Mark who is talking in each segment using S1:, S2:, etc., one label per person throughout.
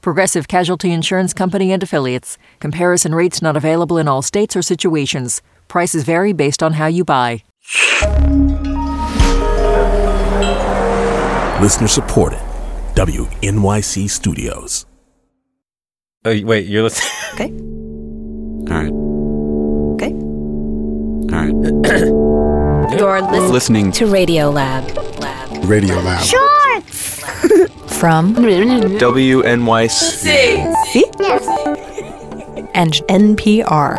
S1: Progressive Casualty Insurance Company and Affiliates. Comparison rates not available in all states or situations. Prices vary based on how you buy.
S2: Listener supported. WNYC Studios.
S3: Oh, wait, you're listening.
S4: Okay.
S5: All right.
S4: Okay.
S5: All right.
S4: You're listening
S5: Listening
S4: to Radio Lab. Lab.
S6: Radio Lab.
S4: From
S5: WNYC.
S4: And NPR.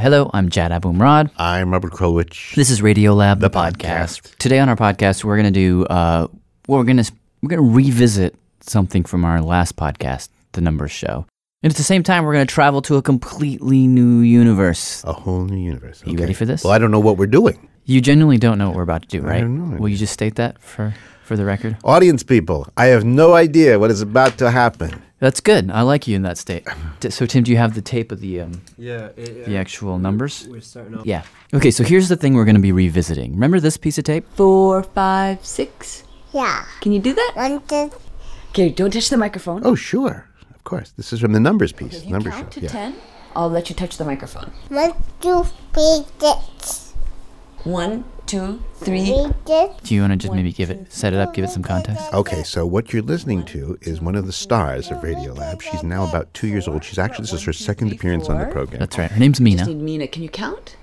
S7: Hello, I'm Jad Abumrad.
S6: I'm Robert Krulwich.
S7: This is Radio Lab, the,
S6: The
S7: podcast.
S6: podcast.
S7: Today on our podcast, we're gonna do uh, we're gonna we're gonna revisit something from our last podcast, the Numbers Show, and at the same time, we're gonna travel to a completely new universe.
S6: A whole new universe.
S7: are You ready for this?
S6: Well, I don't know what we're doing.
S7: You genuinely don't know what we're about to do, right?
S6: don't know.
S7: Will you just state that for for the record?
S6: Audience people, I have no idea what is about to happen.
S7: That's good. I like you in that state. D- So, Tim, do you have the tape of the um,
S3: Yeah,
S7: the actual numbers?
S3: we're starting off.
S7: Yeah. Okay, so here's the thing we're going to be revisiting. Remember this piece of tape?
S8: four, five, six.
S9: Yeah.
S8: Can you do that?
S9: One, two,
S8: Okay, don't touch the microphone.
S6: Oh, sure. Of course. This is from the numbers piece.
S8: If you
S6: numbers
S8: count
S6: show.
S8: to
S6: Yeah.
S8: ten, I'll let you touch the microphone.
S9: one, two, three, six.
S8: One, two, three.
S9: Three, six.
S7: Do you want to just maybe give it, set it up, give it some context?
S6: Okay, so what you're listening to is one of the stars of Radio Lab. She's now about two years old. She's actually, this is her second appearance on the program.
S7: That's right. Her name's Mina.
S8: Just need Mina. Can you count?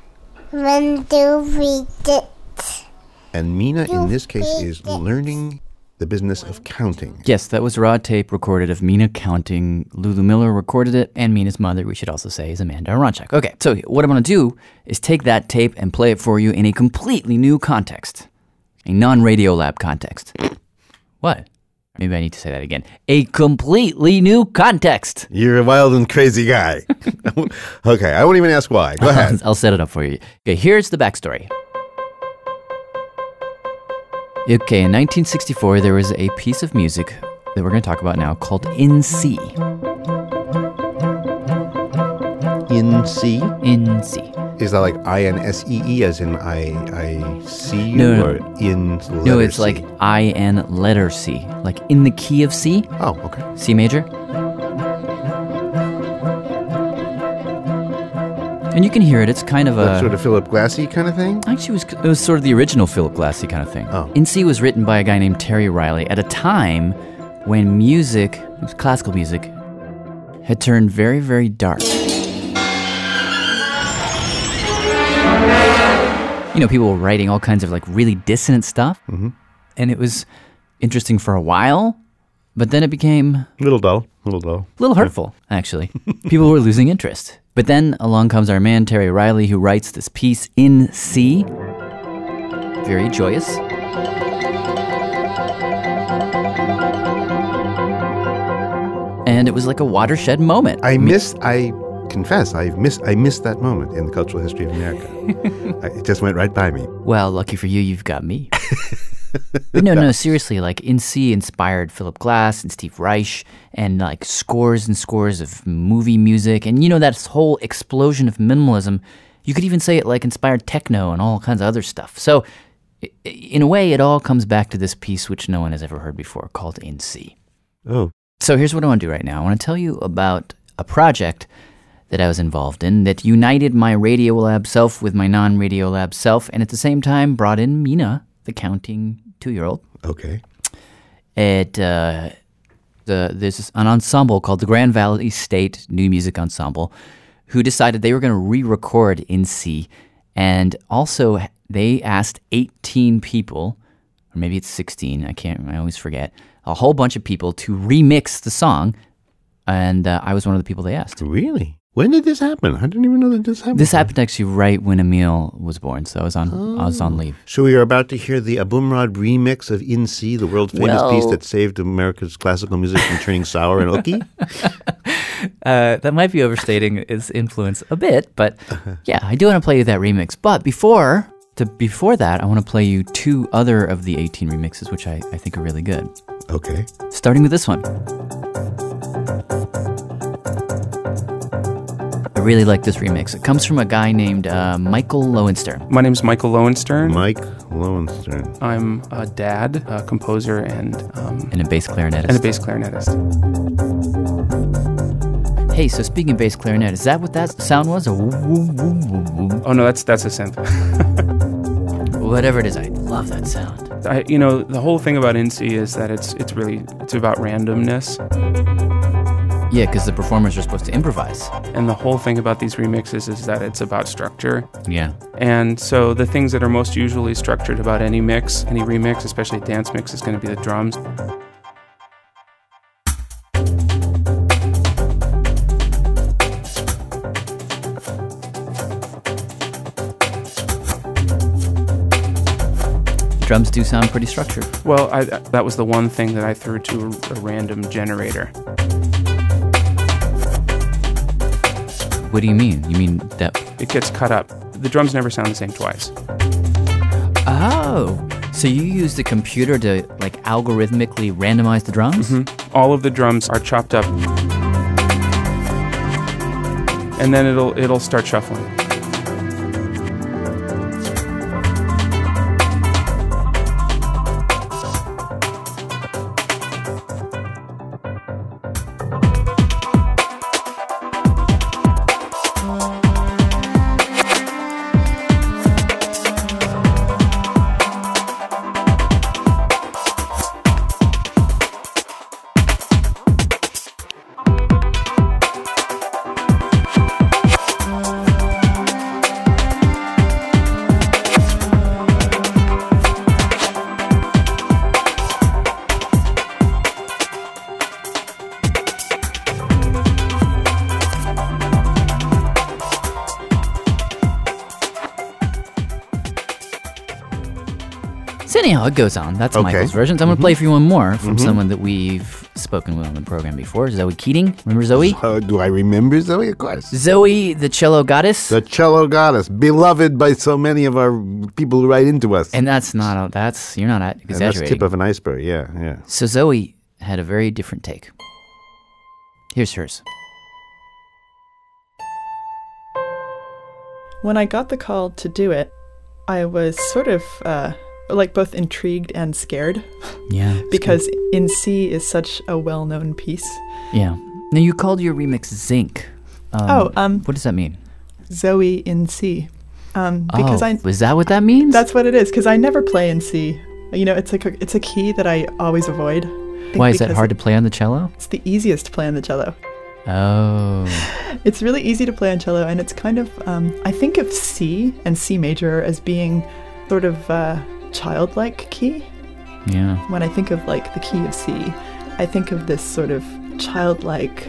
S9: One, two, three, six.
S6: And Mina, in this case, is learning the business of counting.
S7: Yes, that was raw tape recorded of Mina counting. Lulu Miller recorded it, and Mina's mother, we should also say, is Amanda Aronchak. Okay, so what I'm going to do is take that tape and play it for you in a completely new context, a non Radio Lab context. What? Maybe I need to say that again. A completely new context.
S6: You're a wild and crazy guy. okay, I won't even ask why. Go ahead.
S7: I'll set it up for you. Okay, here's the backstory. Okay, in 1964, there was a piece of music that we're going to talk about now called In C.
S6: In C?
S7: In C.
S6: Is that like I N S E E as in I I C I see you
S7: No, no.
S6: or in
S7: No, it's
S6: C?
S7: like I N letter C, like in the key of C,
S6: Oh, okay.
S7: C major. And you can hear it. It's kind of a
S6: sort of Philip Glassy kind of thing?
S7: Actually, it was, it was sort of the original Philip Glassy kind of thing.
S6: Oh.
S7: In C was written by a guy named Terry Riley at a time when music, classical music, had turned very, very dark. You know, people were writing all kinds of like really dissonant stuff,
S6: Mm-hmm.
S7: and it was interesting for a while, but then it became a
S6: Little dull, little dull.
S7: little hurtful, actually. People were losing interest. But then along comes our man, Terry Riley, who writes this piece in C. Very joyous. And it was like a watershed moment.
S6: I miss. I confess, I miss. I missed that moment in the cultural history of America. It just went right by me.
S7: Well, lucky for you, you've got me. no, no, seriously, like In C inspired Philip Glass and Steve Reich and like scores and scores of movie music. And you know, that whole explosion of minimalism, you could even say it like inspired techno and all kinds of other stuff. So, in a way, it all comes back to this piece which no one has ever heard before called In C.
S6: Oh,
S7: So here's what I want to do right now. I want to tell you about a project that I was involved in that united my Radio Lab self with my non Radio Lab self, and at the same time brought in Mina, the counting two year old.
S6: okay.
S7: It uh, the there's an ensemble called the Grand Valley State New Music Ensemble, who decided they were going to re-record in C, and also they asked 18 people, or maybe it's 16. I can't. I always forget. A whole bunch of people to remix the song, and uh, I was one of the people they asked.
S6: Really? When did this happen? I didn't even know that this happened.
S7: This happened actually right when Emil was born, so I was on I was on leave.
S6: So we are about to hear the Abumrad remix of In C, the world famous piece that saved America's classical music from turning sour and ooky.
S7: uh, that might be overstating its influence a bit, but yeah, I do want to play you that remix. But before to before that, I want to play you two other of the 18 remixes, which I, I think are really good.
S6: Okay.
S7: Starting with this one. Really like this remix. It comes from a guy named uh, Michael Lowenstern.
S10: My name's Michael Lowenstern.
S6: Mike Lowenstern.
S10: I'm a dad, a composer, and um,
S7: And a bass clarinetist.
S10: and a bass clarinetist.
S7: Hey, so speaking of bass clarinet, is that what that sound was? Woo, woo, woo?
S10: Oh no, that's that's a synth.
S7: Whatever it is, I love that sound.
S10: I, you know, the whole thing about In C is that it's it's really it's about randomness,
S7: Yeah, because the performers are supposed to improvise.
S10: and the whole thing about these remixes is that it's about structure.
S7: Yeah.
S10: And so the things that are most usually structured about any mix, any remix, especially a dance mix, is going to be the drums.
S7: Drums do sound pretty structured.
S10: Well, I, that was the one thing that I threw to a, a random generator.
S7: What do you mean? You mean that?
S10: It gets cut up. The drums never sound the same twice.
S7: Oh, so you use the computer to like algorithmically randomize the drums?
S10: Mm-hmm. All of the drums are chopped up, and then it'll it'll start shuffling.
S7: So it goes on. That's
S6: Okay.
S7: Michael's version. So I'm going to play for you one more from
S6: Mhm.
S7: someone that we've spoken with on the program before, Zoe Keating. Remember Zoe?
S6: Uh, do I remember Zoe? Of course.
S7: Zoe, the cello goddess.
S6: The cello goddess, beloved by so many of our people who write into us.
S7: and that's not a, that's you're not at-
S6: And that's
S7: exaggerating.
S6: tip of an iceberg. Yeah, yeah.
S7: So Zoe had a very different take. Here's hers.
S11: When I got the call to do it, I was sort of uh, like both intrigued and scared
S7: Yeah.
S11: because In C is such a well known piece.
S7: Yeah. Now you called your remix Zinc. Um,
S11: Oh, um,
S7: what does that mean?
S11: Zoe in C. Um, because
S7: oh,
S11: I
S7: is that what that means?
S11: that's what it is because I never play in C. You know, it's like a, it's a key that I always avoid. I
S7: Why is that hard to play on the cello?
S11: It's the easiest to play on the cello.
S7: Oh.
S11: It's really easy to play on cello, and it's kind of um, I think of C and C major as being sort of uh, childlike key.
S7: Yeah.
S11: When I think of like the key of C, I think of this sort of childlike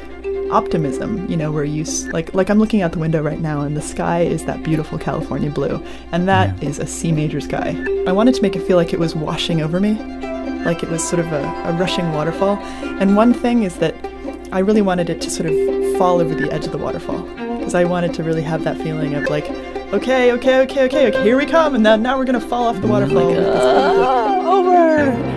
S11: optimism, you know, where you s- like like I'm looking out the window right now and the sky is that beautiful California blue, and that is a C major sky. I wanted to make it feel like it was washing over me, like it was sort of a, a rushing waterfall. And one thing is that I really wanted it to sort of fall over the edge of the waterfall because I wanted to really have that feeling of like, okay, okay, okay, okay, okay, here we come, and then now we're gonna fall off the waterfall. Oh beautiful- over.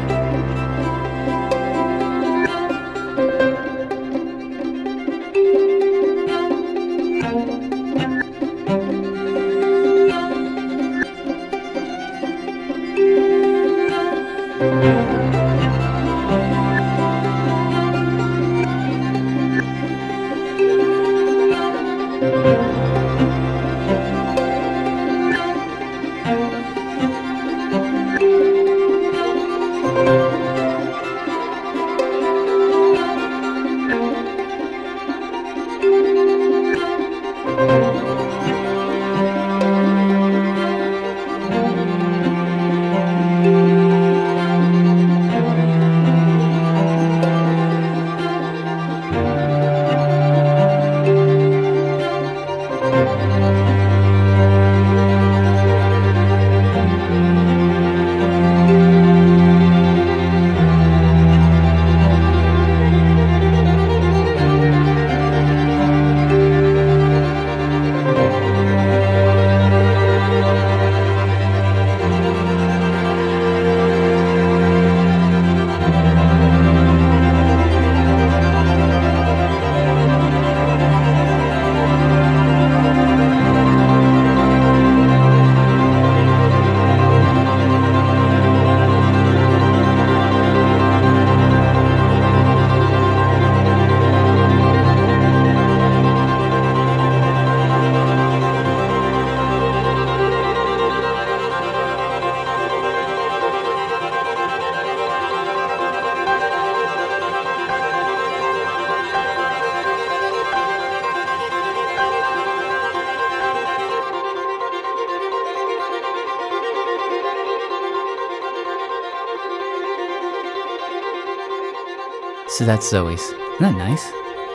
S7: So that's Zoe's. Isn't that nice?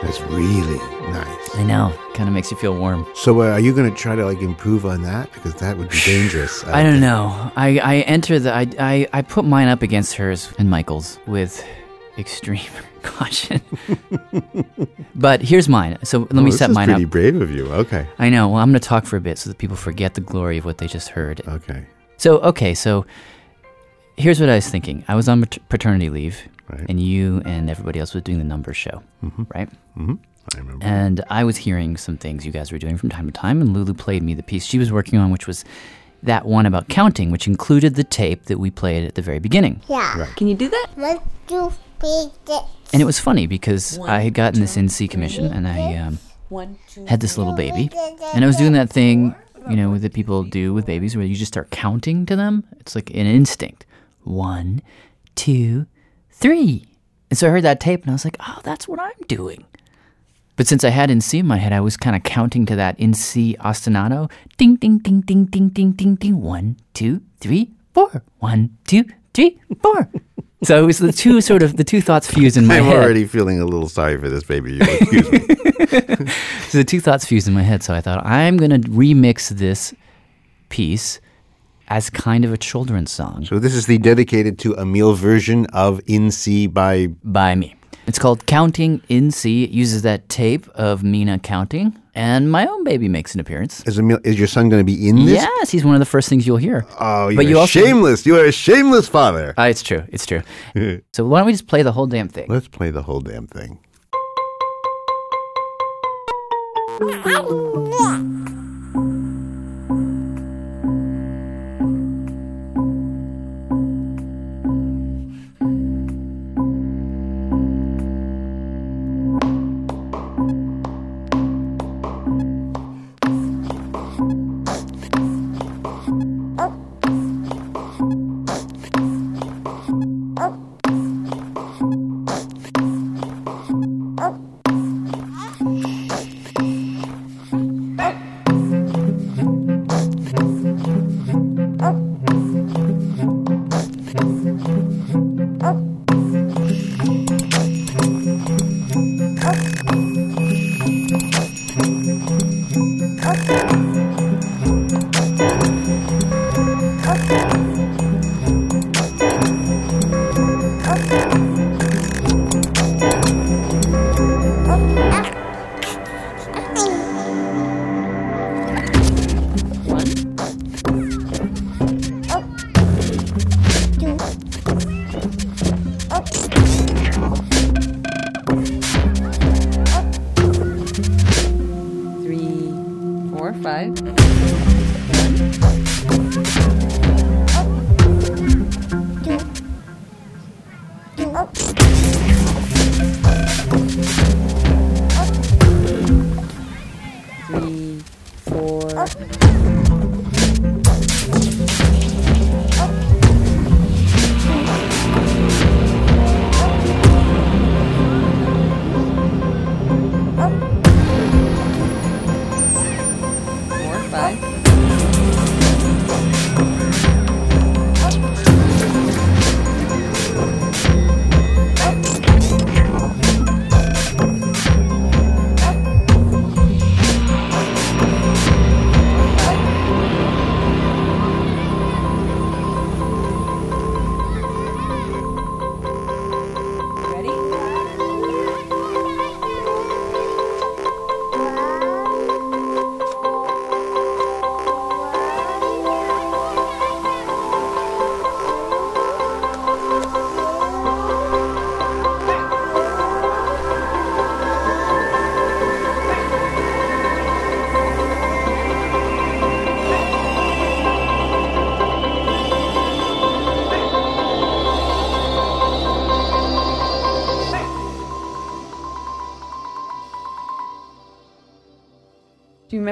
S6: That's really nice.
S7: I know. Kind of makes you feel warm.
S6: So, uh, are you going to try to like improve on that? Because that would be dangerous.
S7: I don't know. I, I enter the I, I I put mine up against hers and Michael's with extreme caution. but here's mine. So let
S6: Oh,
S7: me set mine
S6: pretty
S7: up.
S6: Pretty brave of you. Okay.
S7: I know. Well, I'm going to talk for a bit so that people forget the glory of what they just heard.
S6: Okay.
S7: So okay, so here's what I was thinking. I was on paternity leave,
S6: Right.
S7: and you and everybody else was doing the numbers show, right?
S6: Mm-hmm. I remember.
S7: And I was hearing some things you guys were doing from time to time, and Lulu played me the piece she was working on, which was that one about counting, which included the tape that we played at the very beginning.
S9: Yeah.
S8: Can you do that?
S9: One, two, three, six.
S7: And it was funny because I had gotten this In C commission, and I um,
S8: One, two.
S7: had this little baby, and I was doing that thing, you know, that people do with babies, where you just start counting to them. It's like an instinct. One, two, three. And so I heard that tape, and I was like, oh, that's what I'm doing. But since I had in C in my head, I was kind of counting to that in C ostinato. Ding, ding, ding, ding, ding, ding, ding, ding. One, two, three, four. One, two, three, four. so it was the two sort of the two thoughts fused in my head.
S6: I'm already feeling a little sorry for this baby. You excuse me.
S7: So the two thoughts fused in my head. So I thought I'm gonna remix this piece as kind of a children's song
S6: so this is the dedicated to Emil version of In C by.
S7: by me. It's called Counting in C. It uses that tape of Mina counting, and my own baby makes an appearance.
S6: Is Emil? Is your son going to be in this?
S7: Yes, he's one of the first things you'll hear.
S6: Oh, you're
S7: But you also-
S6: shameless. You are a shameless father.
S7: Uh, it's true. It's true. so why don't we just play the whole damn thing?
S6: Let's play the whole damn thing.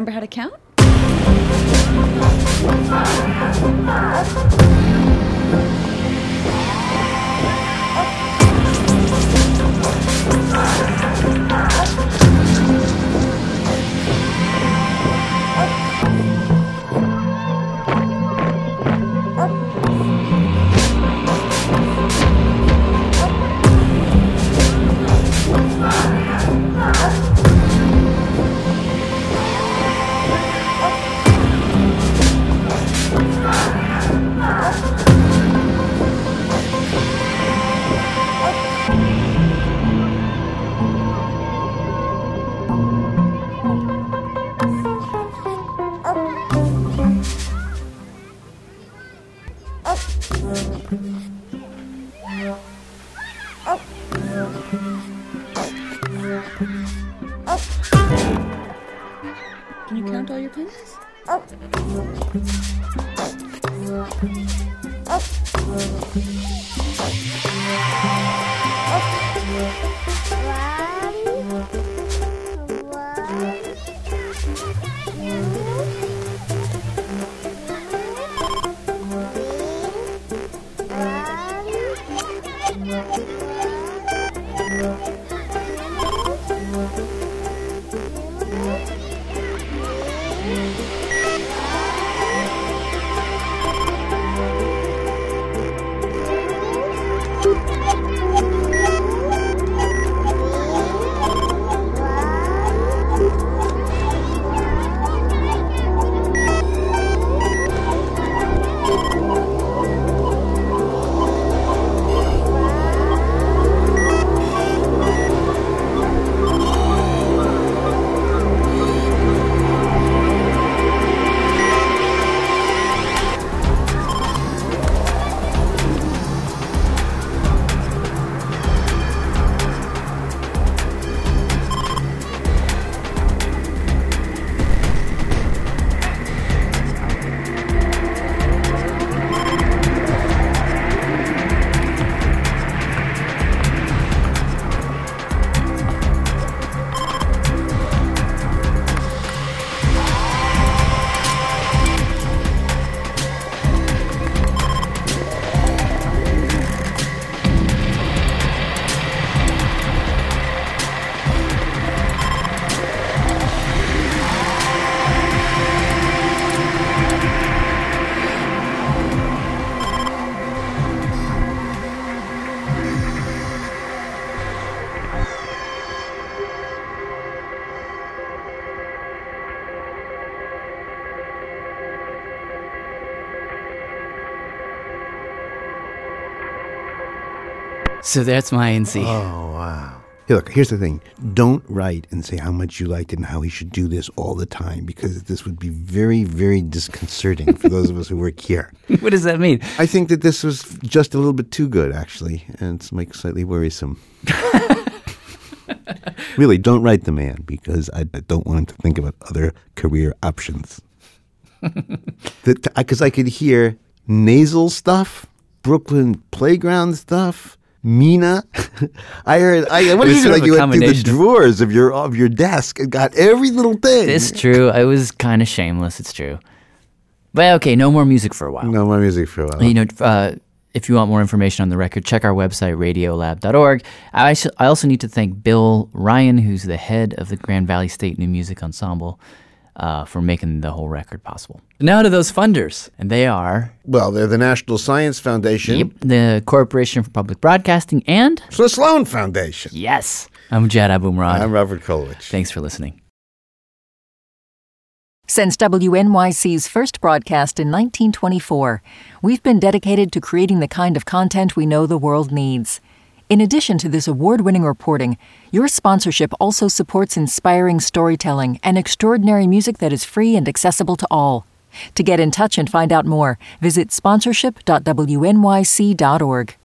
S8: Remember how to count? Can you count all your pins?
S7: So that's my In C.
S6: Oh, wow. Hey, look, here's the thing. Don't write and say how much you liked it and how he should do this all the time because this would be very, very disconcerting for those of us who work here.
S7: what does that mean?
S6: I think that this was just a little bit too good, actually, and it's like slightly worrisome. really, don't write the man because I, I don't want him to think about other career options. Because I could hear nasal stuff, Brooklyn playground stuff. Mina, I heard. I what did you
S7: sort
S6: like you went through the drawers of your of your desk and got every little thing.
S7: It's true. I was kind of shameless. It's true. But okay, no more music for a while.
S6: No more music for a while.
S7: You know, uh, if you want more information on the record, check our website, radiolab.org. I also need to thank Bill Ryan, who's the head of the Grand Valley State New Music Ensemble, uh, for making the whole record possible. Now to those funders, and they are
S6: Well, they're the National Science Foundation,
S7: yep, the Corporation for Public Broadcasting, and
S6: the Sloan Foundation.
S7: yes, I'm Jad Abumrad.
S6: I'm Robert Krulwich.
S7: Thanks for listening.
S1: Since WNYC's first broadcast in 1924, we've been dedicated to creating the kind of content we know the world needs. In addition to this award winning reporting, your sponsorship also supports inspiring storytelling and extraordinary music that is free and accessible to all. To get in touch and find out more, visit sponsorship.wnyc.org.